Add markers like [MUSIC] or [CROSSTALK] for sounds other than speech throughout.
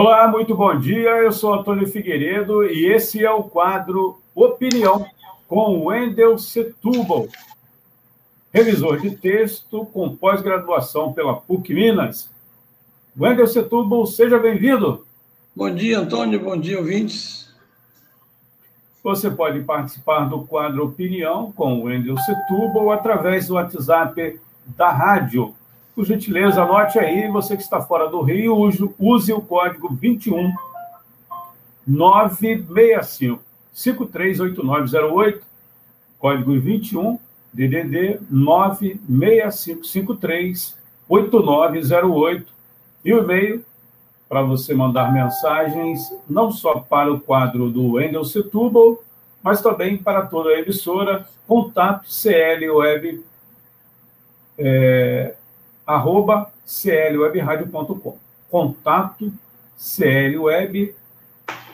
Olá, muito bom dia. Eu sou Antônio Figueiredo e esse é o quadro Opinião com Wendel Setúbal, revisor de texto com pós-graduação pela PUC Minas. Wendel Setúbal, seja bem-vindo. Bom dia, Antônio. Bom dia, ouvintes. Você pode participar do quadro Opinião com Wendel Setúbal através do WhatsApp da rádio por gentileza, anote aí, você que está fora do Rio, use, use o código 21 965 538908, código 21 DDD 96553 8908 e o e-mail para você mandar mensagens não só para o quadro do Wendel Setúbal, mas também para toda a emissora, contato clweb é, arroba clwebradio.com. Contato clweb,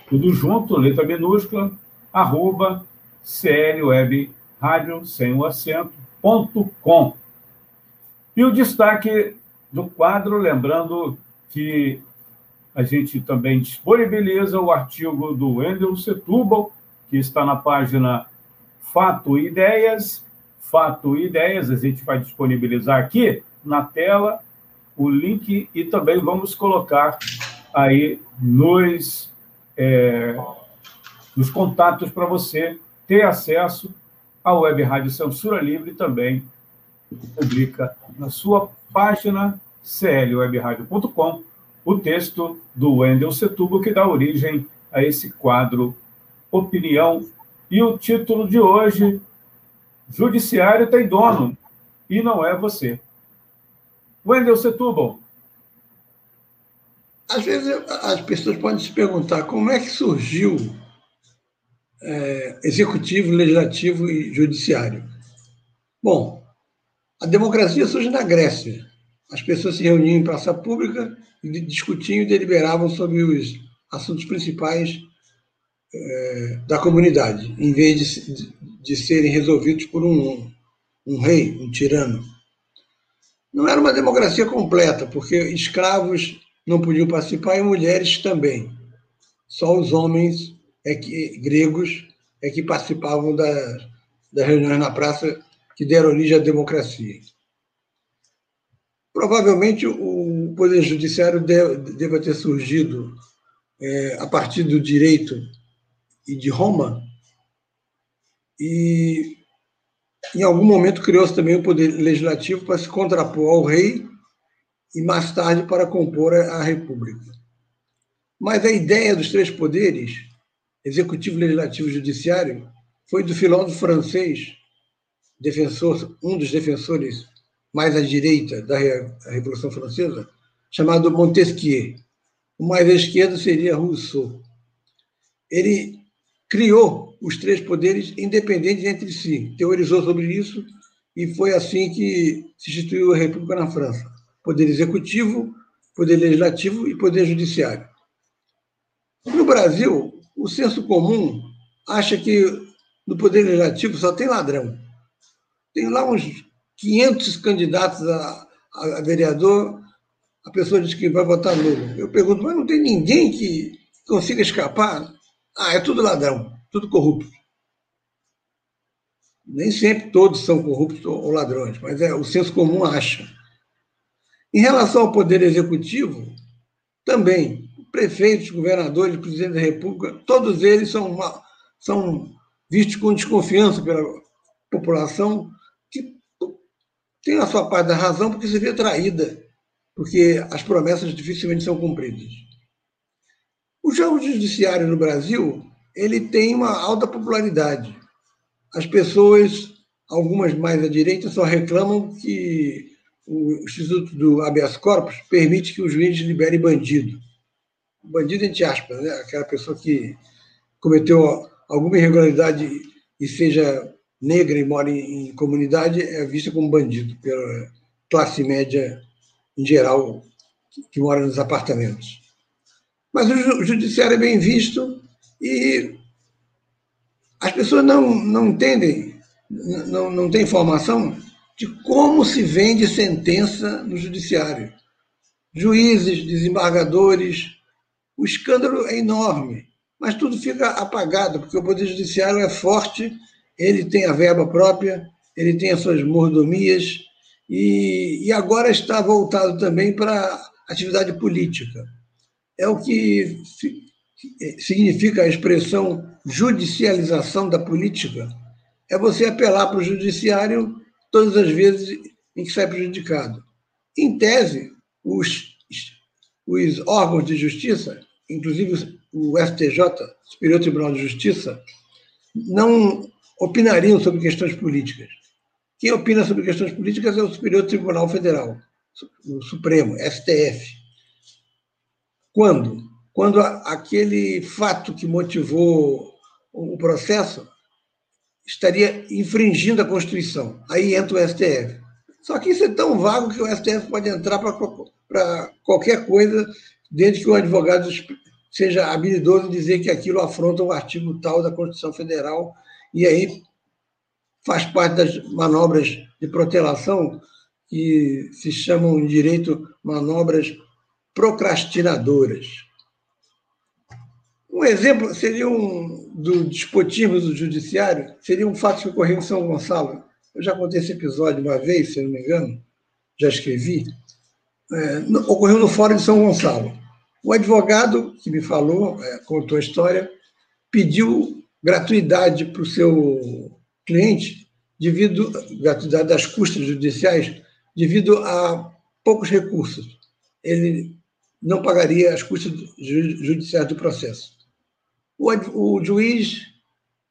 tudo junto, letra minúscula, arroba clwebradio, sem o acento, ponto com. E o destaque do quadro, lembrando que a gente também disponibiliza o artigo do Wendel Setúbal, que está na página Fato e Ideias. Fato e Ideias, a gente vai disponibilizar aqui na tela o link e também vamos colocar aí nos, é, nos contatos para você ter acesso à Web Rádio Censura Livre também publica na sua página clwebradio.com o texto do Wendel Setubo que dá origem a esse quadro Opinião. E o título de hoje, Judiciário tem dono, e não é você. Wendel Setúbal. Às vezes as pessoas podem se perguntar como é que surgiu é, executivo, legislativo e judiciário. Bom, a democracia surge na Grécia. As pessoas se reuniam em praça pública e discutiam e deliberavam sobre os assuntos principais é, da comunidade, em vez de, de, de serem resolvidos por um, um rei, um tirano. Não era uma democracia completa, porque escravos não podiam participar e mulheres também. Só os homens é que, gregos é que participavam das, das reuniões na praça que deram origem à democracia. Provavelmente o Poder Judiciário deva ter surgido é, a partir do direito e de Roma, e em algum momento criou-se também o poder legislativo para se contrapor ao rei e mais tarde para compor a república. Mas a ideia dos três poderes, executivo, legislativo e judiciário, foi do filósofo francês, defensor, um dos defensores mais à direita da Revolução Francesa, chamado Montesquieu. O mais à esquerda seria Rousseau. Ele criou os três poderes independentes entre si, teorizou sobre isso e foi assim que se instituiu a República na França: poder executivo, poder legislativo e poder judiciário. No Brasil, o senso comum acha que no poder legislativo só tem ladrão. Tem lá uns 500 candidatos a, a vereador, a pessoa diz que vai votar nulo. Eu pergunto, mas não tem ninguém que consiga escapar? Ah, é tudo ladrão, tudo corrupto. Nem sempre todos são corruptos ou ladrões, mas é o senso comum acha. Em relação ao poder executivo, também prefeitos, governadores, presidente da República, todos eles são, são vistos com desconfiança pela população, que tem a sua parte da razão porque se vê traída, porque as promessas dificilmente são cumpridas. O jogo judiciário no Brasil ele tem uma alta popularidade. As pessoas, algumas mais à direita, só reclamam que o Instituto do habeas corpus permite que os juízes liberem bandido. Bandido entre aspas, né? aquela pessoa que cometeu alguma irregularidade e seja negra e mora em, comunidade é vista como bandido pela classe média em geral que mora nos apartamentos. Mas o judiciário é bem visto e as pessoas não, não entendem, não, não têm informação de como se vende sentença no judiciário. Juízes, desembargadores, O escândalo é enorme, mas tudo fica apagado, porque o Poder Judiciário é forte, ele tem a verba própria, ele tem as suas mordomias, e, e agora está voltado também para atividade política. É o que significa a expressão judicialização da política, é você apelar para o judiciário todas as vezes em que sai prejudicado. Em tese, os, os órgãos de justiça, inclusive o STJ, Superior Tribunal de Justiça, não opinariam sobre questões políticas. Quem opina sobre questões políticas é o Superior Tribunal Federal, o Supremo, STF. Quando? Quando aquele fato que motivou o processo estaria infringindo a Constituição. Aí entra o STF. Só que isso é tão vago que o STF pode entrar para qualquer coisa, desde que o advogado seja habilidoso em dizer que aquilo afronta o artigo tal da Constituição Federal, e aí faz parte das manobras de protelação que se chamam em direito manobras procrastinadoras. Um exemplo seria um do despotismo do judiciário, seria um fato que ocorreu em São Gonçalo. Eu já contei esse episódio uma vez, se não me engano, já escrevi. É, ocorreu no Fórum de São Gonçalo. O advogado que me falou, é, contou a história, pediu gratuidade para o seu cliente, devido gratuidade das custas judiciais, devido a poucos recursos. Ele não pagaria as custas judiciais do processo. O, o juiz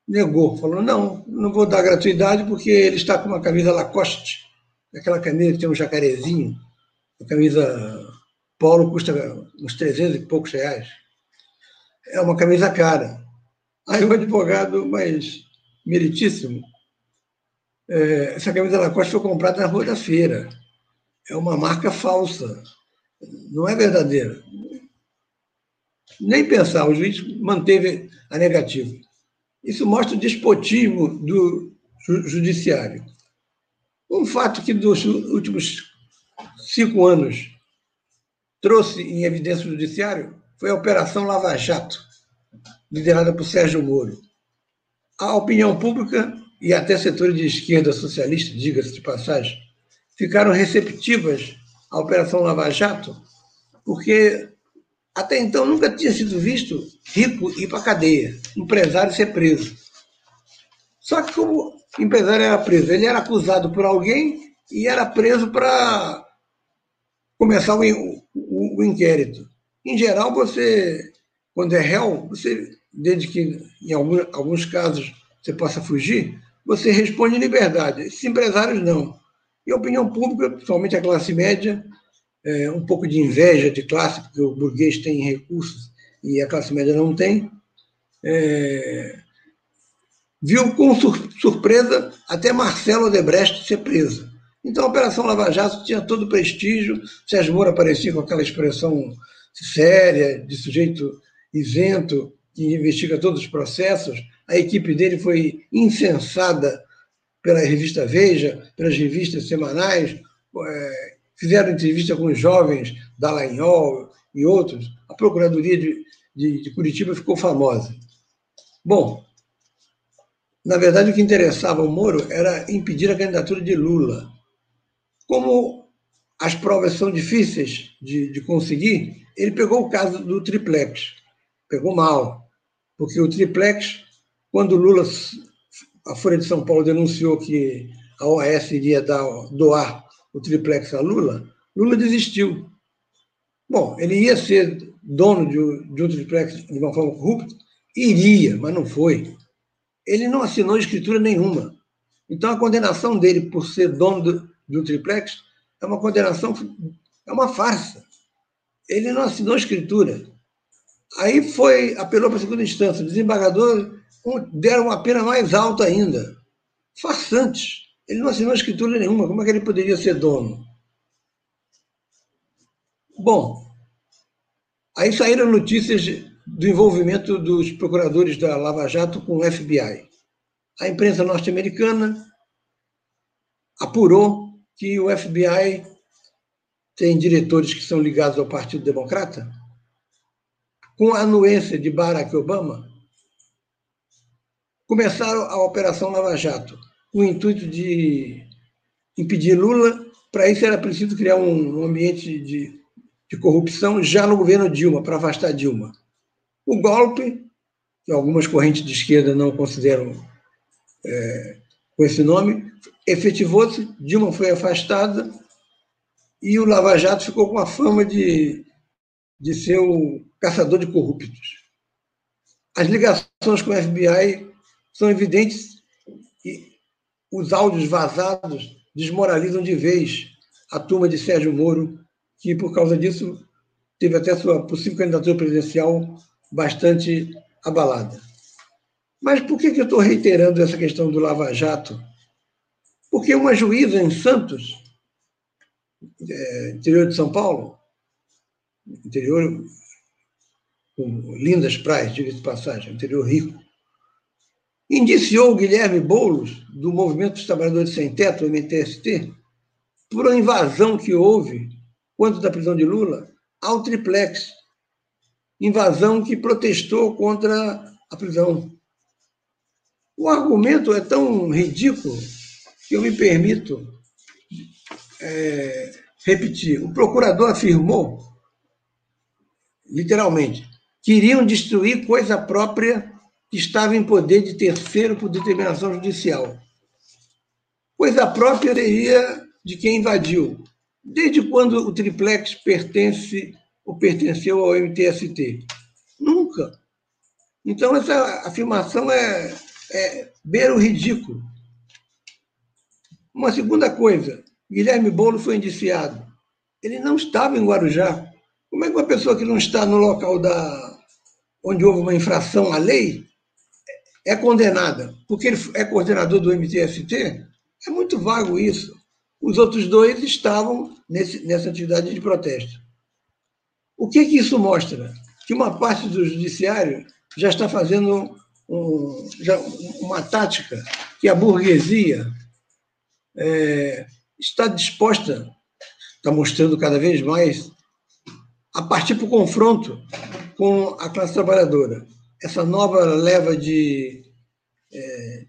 negou, falou: não, não vou dar gratuidade porque ele está com uma camisa Lacoste, aquela camisa que tem um jacarezinho, a camisa polo custa uns 300 e poucos reais. É uma camisa cara. Aí o advogado, mas meritíssimo, é, essa camisa Lacoste foi comprada na Rua da Feira. É uma marca falsa, não é verdadeira. Nem pensar, o juiz manteve a negativa. Isso mostra o despotismo do judiciário. Um fato que nos últimos cinco anos trouxe em evidência o judiciário foi a Operação Lava Jato, liderada por Sérgio Moro. A opinião pública e até setores de esquerda socialista, diga-se de passagem, ficaram receptivas à Operação Lava Jato, porque até então nunca tinha sido visto rico ir para a cadeia, empresário ser preso. Só que como empresário era preso, ele era acusado por alguém e era preso para começar o, o, o, inquérito. Em geral, você, quando é réu, você, desde que em algum, alguns casos você possa fugir, você responde em liberdade. Esses empresários não. E a opinião pública, principalmente a classe média, é, um pouco de inveja de classe, porque o burguês tem recursos e a classe média não tem, é, viu com sur surpresa até Marcelo Odebrecht ser preso. Então a Operação Lava Jato tinha todo o prestígio, Sérgio Moro aparecia com aquela expressão séria, de sujeito isento, que investiga todos os processos, a equipe dele foi incensada pela revista Veja, pelas revistas semanais, é, fizeram entrevista com os jovens Dallagnol e outros, a Procuradoria de, de, de Curitiba ficou famosa. Bom, na verdade, o que interessava o Moro era impedir a candidatura de Lula. Como as provas são difíceis de, de conseguir, ele pegou o caso do triplex. Pegou mal, porque o triplex, quando Lula, a Folha de São Paulo denunciou que a OAS iria dar, doar o triplex a Lula, Lula desistiu. Bom, ele ia ser dono de, de um triplex de uma forma corrupta? Iria, mas não foi. Ele não assinou escritura nenhuma. Então, a condenação dele por ser dono do, de um triplex é uma condenação, é uma farsa. Ele não assinou escritura. Aí foi, apelou para a segunda instância. O desembargador deram uma pena mais alta ainda. Farsantes. Ele não assinou escritura nenhuma, como é que ele poderia ser dono? Bom, aí saíram notícias do envolvimento dos procuradores da Lava Jato com o FBI. A imprensa norte-americana apurou que o FBI tem diretores que são ligados ao Partido Democrata. com a anuência de Barack Obama, começaram a Operação Lava Jato, com o intuito de impedir Lula. Para isso era preciso criar um ambiente de, de corrupção já no governo Dilma, para afastar Dilma. O golpe, que algumas correntes de esquerda não consideram é, com esse nome, efetivou-se, Dilma foi afastada e o Lava Jato ficou com a fama de, de ser o caçador de corruptos. As ligações com o FBI são evidentes e os áudios vazados desmoralizam de vez a turma de Sérgio Moro, que por causa disso teve até sua possível candidatura presidencial bastante abalada. Mas por que, eu estou reiterando essa questão do Lava Jato? Porque uma juíza em Santos, é, interior de São Paulo, interior com lindas praias, diga de passagem, interior rico, indiciou Guilherme Boulos, do Movimento dos Trabalhadores Sem Teto, MTST, por uma invasão que houve, quanto da prisão de Lula, ao triplex. Invasão que protestou contra a prisão. O argumento é tão ridículo que eu me permito é, repetir. O procurador afirmou, literalmente, que iriam destruir coisa própria estava em poder de terceiro por determinação judicial. Coisa própria seria de quem invadiu. Desde quando o triplex pertence ou pertenceu ao MTST? Nunca. Então, essa afirmação é é, beira o ridículo. Uma segunda coisa, Guilherme Bolo foi indiciado. Ele não estava em Guarujá. Como é que uma pessoa que não está no local da onde houve uma infração à lei é condenada? Porque ele é coordenador do MTST? É muito vago isso. Os outros dois estavam nesse, nessa atividade de protesto. O que, que isso mostra? Que uma parte do judiciário já está fazendo um, já, uma tática que a burguesia é, está disposta, está mostrando cada vez mais, a partir para o confronto com a classe trabalhadora. Essa nova leva de é,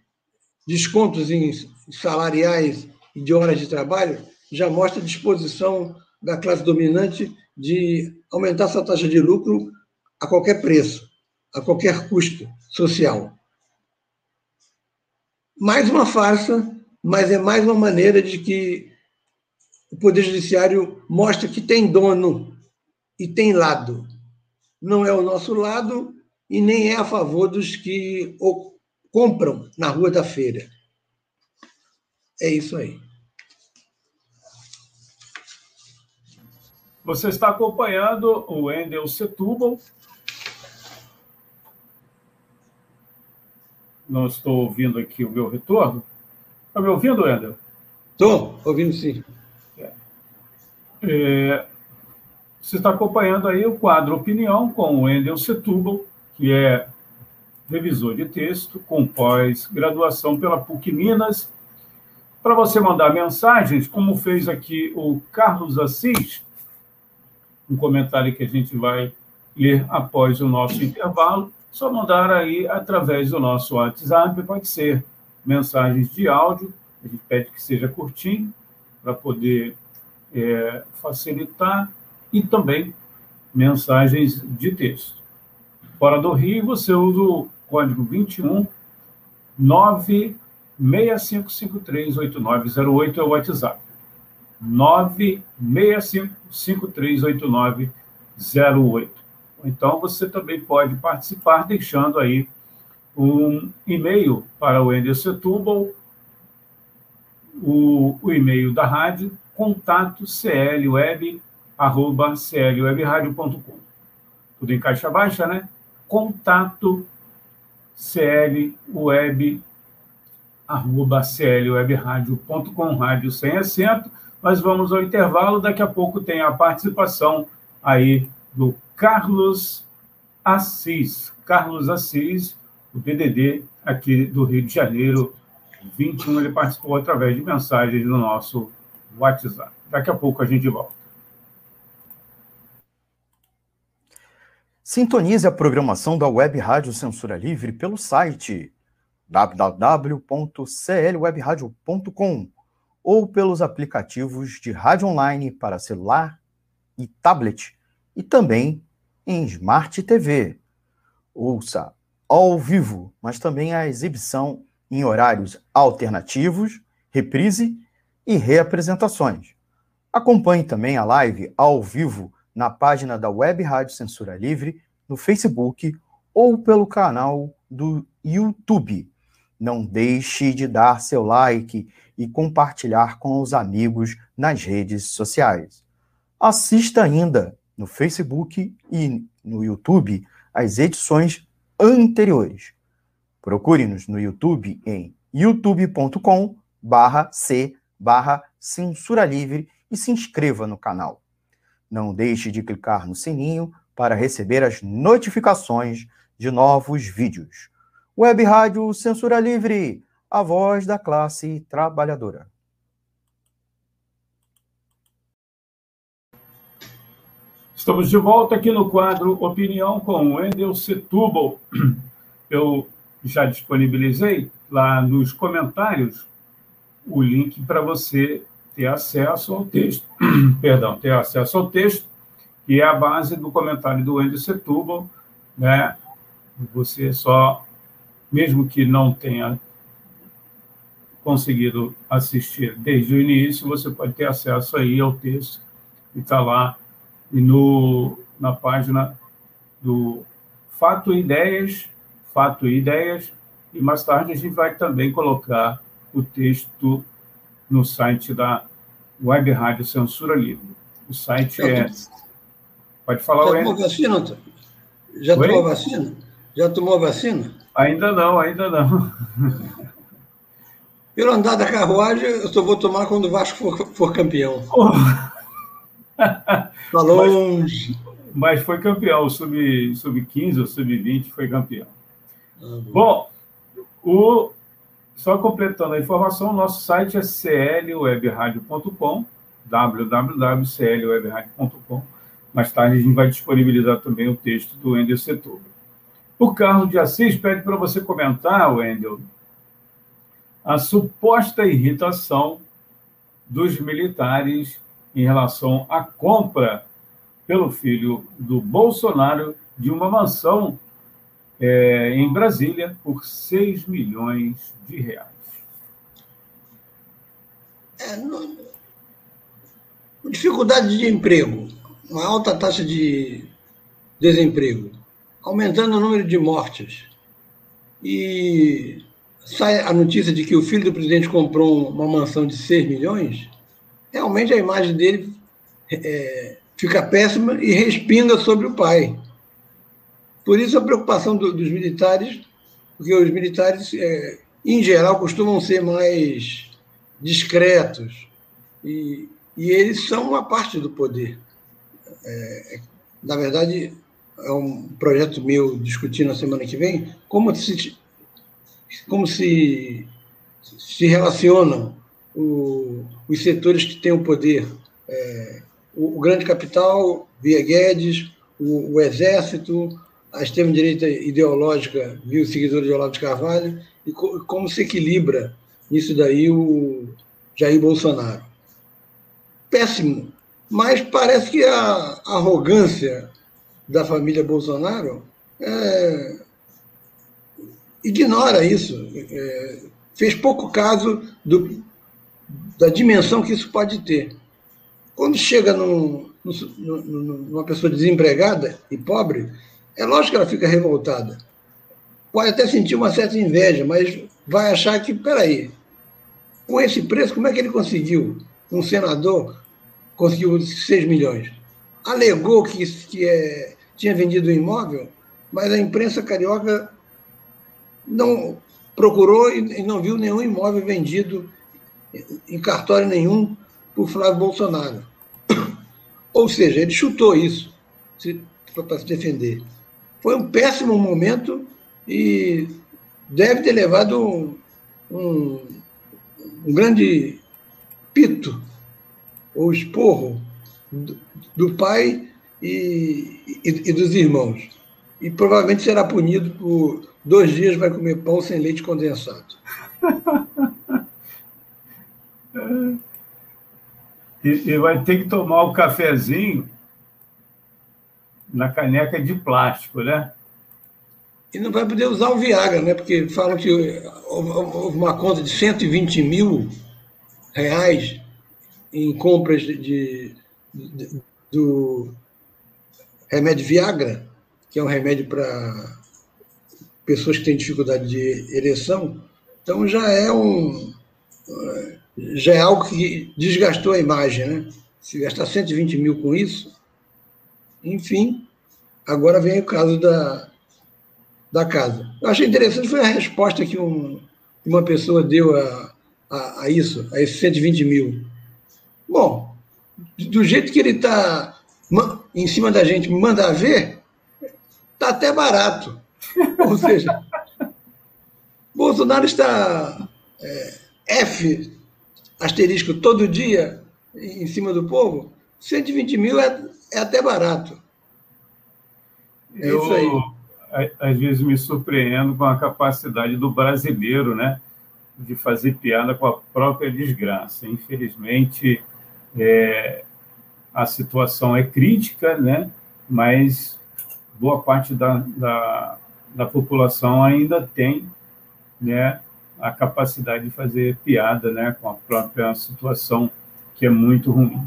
descontos em salariais e de horas de trabalho já mostra a disposição da classe dominante de aumentar sua taxa de lucro a qualquer preço, a qualquer custo social. Mais uma farsa, mas é mais uma maneira de que o Poder Judiciário mostra que tem dono e tem lado. Não é o nosso lado e nem é a favor dos que o compram na Rua da Feira. É isso aí. Você está acompanhando o Endel Setúbal, não estou ouvindo aqui o meu retorno. Está me ouvindo, Ender? Estou, ouvindo sim. É. É, você está acompanhando aí o quadro Opinião com o Endel Setúbal, que é revisor de texto com pós-graduação pela PUC Minas. Para você mandar mensagens, como fez aqui o Carlos Assis, um comentário que a gente vai ler após o nosso intervalo só mandar aí através do nosso WhatsApp, pode ser mensagens de áudio, a gente pede que seja curtinho, para poder é, facilitar, e também mensagens de texto. Fora do Rio, você usa o código 21 965538908 é o WhatsApp. 965538908. Então, você também pode participar deixando aí um e-mail para o Ender Setúbal, o, o e-mail da rádio, contato clweb, arroba clwebradio.com. Tudo em caixa baixa, né? Contato clweb, arroba clwebradio.com, rádio sem acento. Nós vamos ao intervalo, daqui a pouco tem a participação aí do Carlos Assis. Carlos Assis, o PDD aqui do Rio de Janeiro, 21, ele participou através de mensagens no nosso WhatsApp. Daqui a pouco a gente volta. Sintonize a programação da Web Rádio Censura Livre pelo site www.clwebradio.com ou pelos aplicativos de rádio online para celular e tablet e também em Smart TV. Ouça ao vivo, mas também a exibição em horários alternativos, reprise e reapresentações. Acompanhe também a live ao vivo na página da Web Rádio Censura Livre, no Facebook ou pelo canal do YouTube. Não deixe de dar seu like e compartilhar com os amigos nas redes sociais. Assista ainda no Facebook e no YouTube as edições anteriores. Procure-nos no YouTube em youtube.com barra c barra censura livre e se inscreva no canal. Não deixe de clicar no sininho para receber as notificações de novos vídeos. Web Rádio Censura Livre, a voz da classe trabalhadora. Estamos de volta aqui no quadro Opinião com Wendel Setúbal. Eu já disponibilizei lá nos comentários o link para você ter acesso ao texto, [CLEARS THROAT] perdão, ter acesso ao texto, que é a base do comentário do Wendel Setúbal, né? Você só, mesmo que não tenha conseguido assistir desde o início, você pode ter acesso aí ao texto que está lá e no, na página do Fato e Ideias, Fato e Ideias, e mais tarde a gente vai também colocar o texto no site da Web Rádio Censura Livre. O site é. Pode falar, Já tomou vacina? Já Oi? tomou vacina? Já tomou vacina? Ainda não, ainda não. Pelo andar da carruagem, eu só vou tomar quando o Vasco for, for campeão. [LAUGHS] Oh. Falou. Mas, mas, foi campeão, o sub-15 sub ou sub-20 foi campeão. Ah, bom, o, só completando a informação, nosso site é clwebradio.com, www.clwebradio.com. Mais tarde a gente vai disponibilizar também o texto do Wendel Setor. O Carlos de Assis pede para você comentar, Wendel, a suposta irritação dos militares em relação à compra pelo filho do Bolsonaro de uma mansão é, em Brasília por 6 milhões de reais. É, não... Dificuldade de emprego, uma alta taxa de desemprego, aumentando o número de mortes. E sai a notícia de que o filho do presidente comprou uma mansão de 6 milhões, realmente a imagem dele é, fica péssima e respinga sobre o pai. Por isso a preocupação do, dos militares, porque os militares, é, em geral, costumam ser mais discretos e, e eles são uma parte do poder. É, na verdade, é um projeto meu discutindo na semana que vem como se como se se relacionam o, os setores que têm o poder. É, o, o, grande capital, via Guedes, o, o exército, a extrema-direita ideológica, via o seguidor de Olavo de Carvalho, e co, como se equilibra nisso daí o Jair Bolsonaro. Péssimo, mas parece que a arrogância da família Bolsonaro é, ignora isso, é, fez pouco caso do, da dimensão que isso pode ter. Quando chega num, num, numa pessoa desempregada e pobre, é lógico que ela fica revoltada. Pode até sentir uma certa inveja, mas vai achar que, peraí, com esse preço, como é que ele conseguiu? Um senador conseguiu 6 milhões. Alegou que, que é, tinha vendido o um imóvel, mas a imprensa carioca não procurou e não viu nenhum imóvel vendido em cartório nenhum por Flávio Bolsonaro. Ou seja, ele chutou isso para se defender. Foi um péssimo momento e deve ter levado um, um, um grande pito ou esporro do, do pai e, e, e dos irmãos. E provavelmente será punido por dois dias vai comer pão sem leite condensado. [LAUGHS] e, e, vai ter que tomar o cafezinho na caneca de plástico, né? E não vai poder usar o Viagra, né? Porque falam que houve uma conta de 120 mil reais em compras de, de, do remédio Viagra, que é um remédio para pessoas que têm dificuldade de ereção. Então já é um já é algo que desgastou a imagem, né? Se gastar 120 mil com isso, enfim, agora vem o caso da, da casa. Eu achei interessante foi a resposta que um, uma pessoa deu a, a, a isso, a esses 120 mil. Bom, do jeito que ele está em cima da gente, mandar ver, está até barato. Ou [LAUGHS] seja, Bolsonaro está é, F asterisco todo dia em cima do povo, 120 mil é, é até barato. É Eu, isso aí. Às vezes me surpreendo com a capacidade do brasileiro, né? De fazer piada com a própria desgraça. Infelizmente, é, a situação é crítica, né? Mas boa parte da, da, da população ainda tem né, a capacidade de fazer piada né, com a própria situação, que é muito ruim.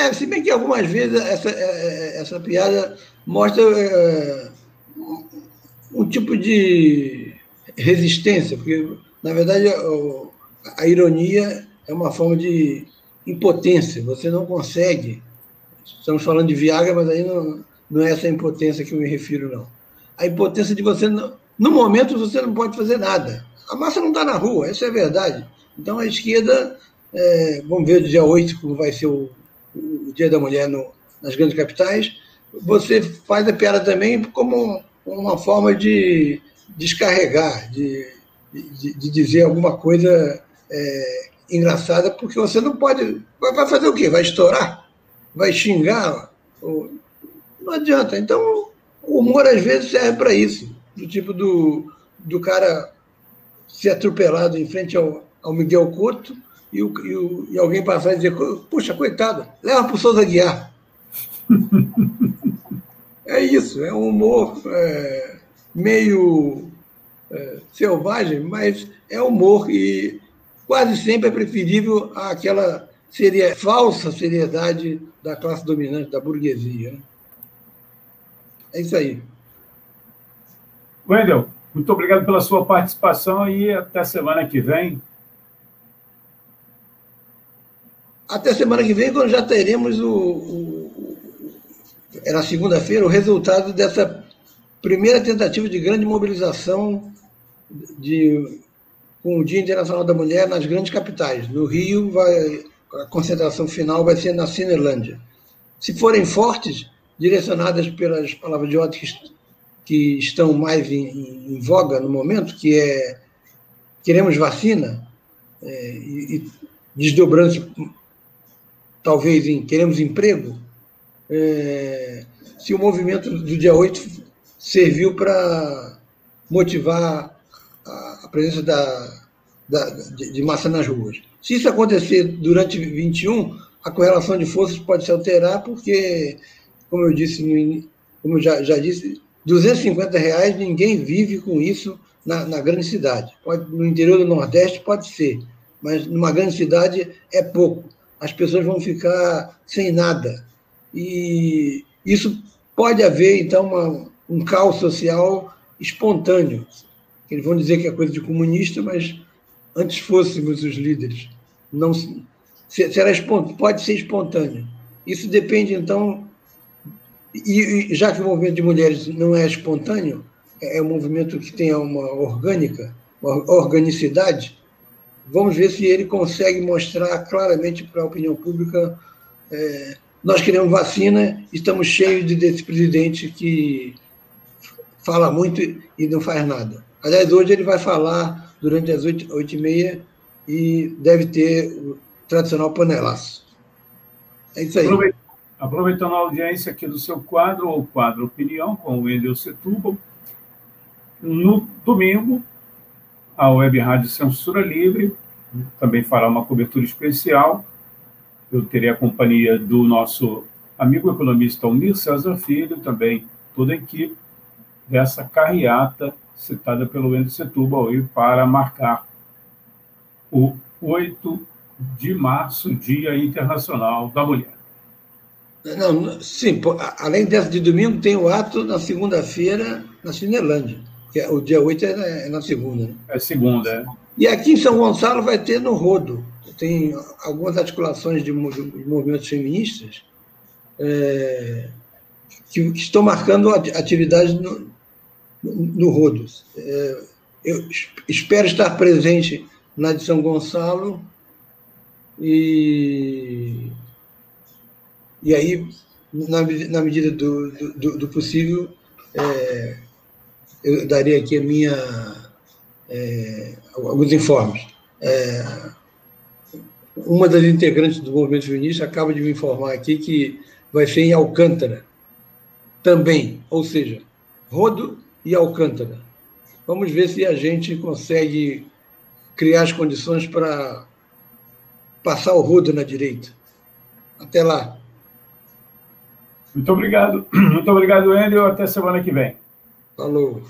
É, se bem que algumas vezes essa, é, é, essa piada mostra é, um tipo de resistência, porque, na verdade, a, ironia é uma forma de impotência. Você não consegue. Estamos falando de Viagra, mas aí não, não é essa impotência que eu me refiro, não. A impotência de você no momento, você não pode fazer nada. A massa não está na rua, essa é verdade. Então, a esquerda, é, vamos ver o dia 8, como vai ser o, o Dia da Mulher no, nas grandes capitais, você faz a piada também como uma forma de descarregar, de, de, de dizer alguma coisa é, engraçada, porque você não pode. Vai fazer o quê? Vai estourar? Vai xingar? Não adianta. Então, o humor às vezes serve para isso do tipo do, do cara ser atropelado em frente ao, ao Miguel Couto e, o, e, o, e alguém passar e dizer, puxa, coitado, leva para o Souza Guiar. [LAUGHS] é isso, é um humor é, meio é, selvagem, mas é humor e quase sempre é preferível àquela seria falsa seriedade da classe dominante, da burguesia. Né? É isso aí. Wendel, muito obrigado pela sua participação e até semana que vem. Até semana que vem, quando já teremos o, o, na segunda-feira, o resultado dessa primeira tentativa de grande mobilização de, com o Dia Internacional da Mulher nas grandes capitais. No Rio, vai, a concentração final vai ser na Cinelândia. Se forem fortes, direcionadas pelas palavras de ordem que que estão mais em, em voga no momento, que é queremos vacina, é, e, e desdobrando talvez em queremos emprego, é, se o movimento do dia 8 serviu para motivar a, a presença da, da, de, de, massa nas ruas. Se isso acontecer durante 21, a correlação de forças pode se alterar, porque, como eu disse, no, como eu já, já disse, 250 reais, ninguém vive com isso na, na, grande cidade. Pode, no interior do Nordeste pode ser, mas numa grande cidade é pouco. As pessoas vão ficar sem nada. E isso pode haver, então, uma, um caos social espontâneo. Eles vão dizer que é coisa de comunista, mas antes fôssemos os líderes. Não será pode ser espontâneo. Isso depende, então, e, já que o movimento de mulheres não é espontâneo, é um movimento que tem uma orgânica, uma organicidade, vamos ver se ele consegue mostrar claramente para a opinião pública é, nós queremos vacina, estamos cheios de, desse presidente que fala muito e não faz nada. Aliás, hoje ele vai falar durante as oito, oito e meia e deve ter o tradicional panelaço. É isso aí. Aproveitando a audiência aqui do seu quadro, ou quadro Opinião, com o Wendel Setúbal, no domingo, a Web Rádio Censura Livre também fará uma cobertura especial. Eu terei a companhia do nosso amigo economista Almir César Filho, também toda a equipe dessa carreata citada pelo Wendel Setúbal aí para marcar o 8 de março, Dia Internacional da Mulher. Não, sim, além dessa de domingo, tem o ato na segunda-feira na Cinelândia. É, o dia 8 é, é na segunda. Né? É segunda, é. E aqui em São Gonçalo vai ter no Rodo. Tem algumas articulações de, movimentos feministas é, que, que, estão marcando atividades no, no Rodo. É, eu espero estar presente na de São Gonçalo e e aí, na, na medida do, do, do possível, é, eu daria aqui a minha, é, alguns informes. É, uma das integrantes do movimento feminista acaba de me informar aqui que vai ser em Alcântara também, ou seja, Rodo e Alcântara. Vamos ver se a gente consegue criar as condições para passar o rodo na direita. Até lá. Muito obrigado. [CLEARS THROAT] Muito obrigado, Andrew. Até semana que vem. Falou.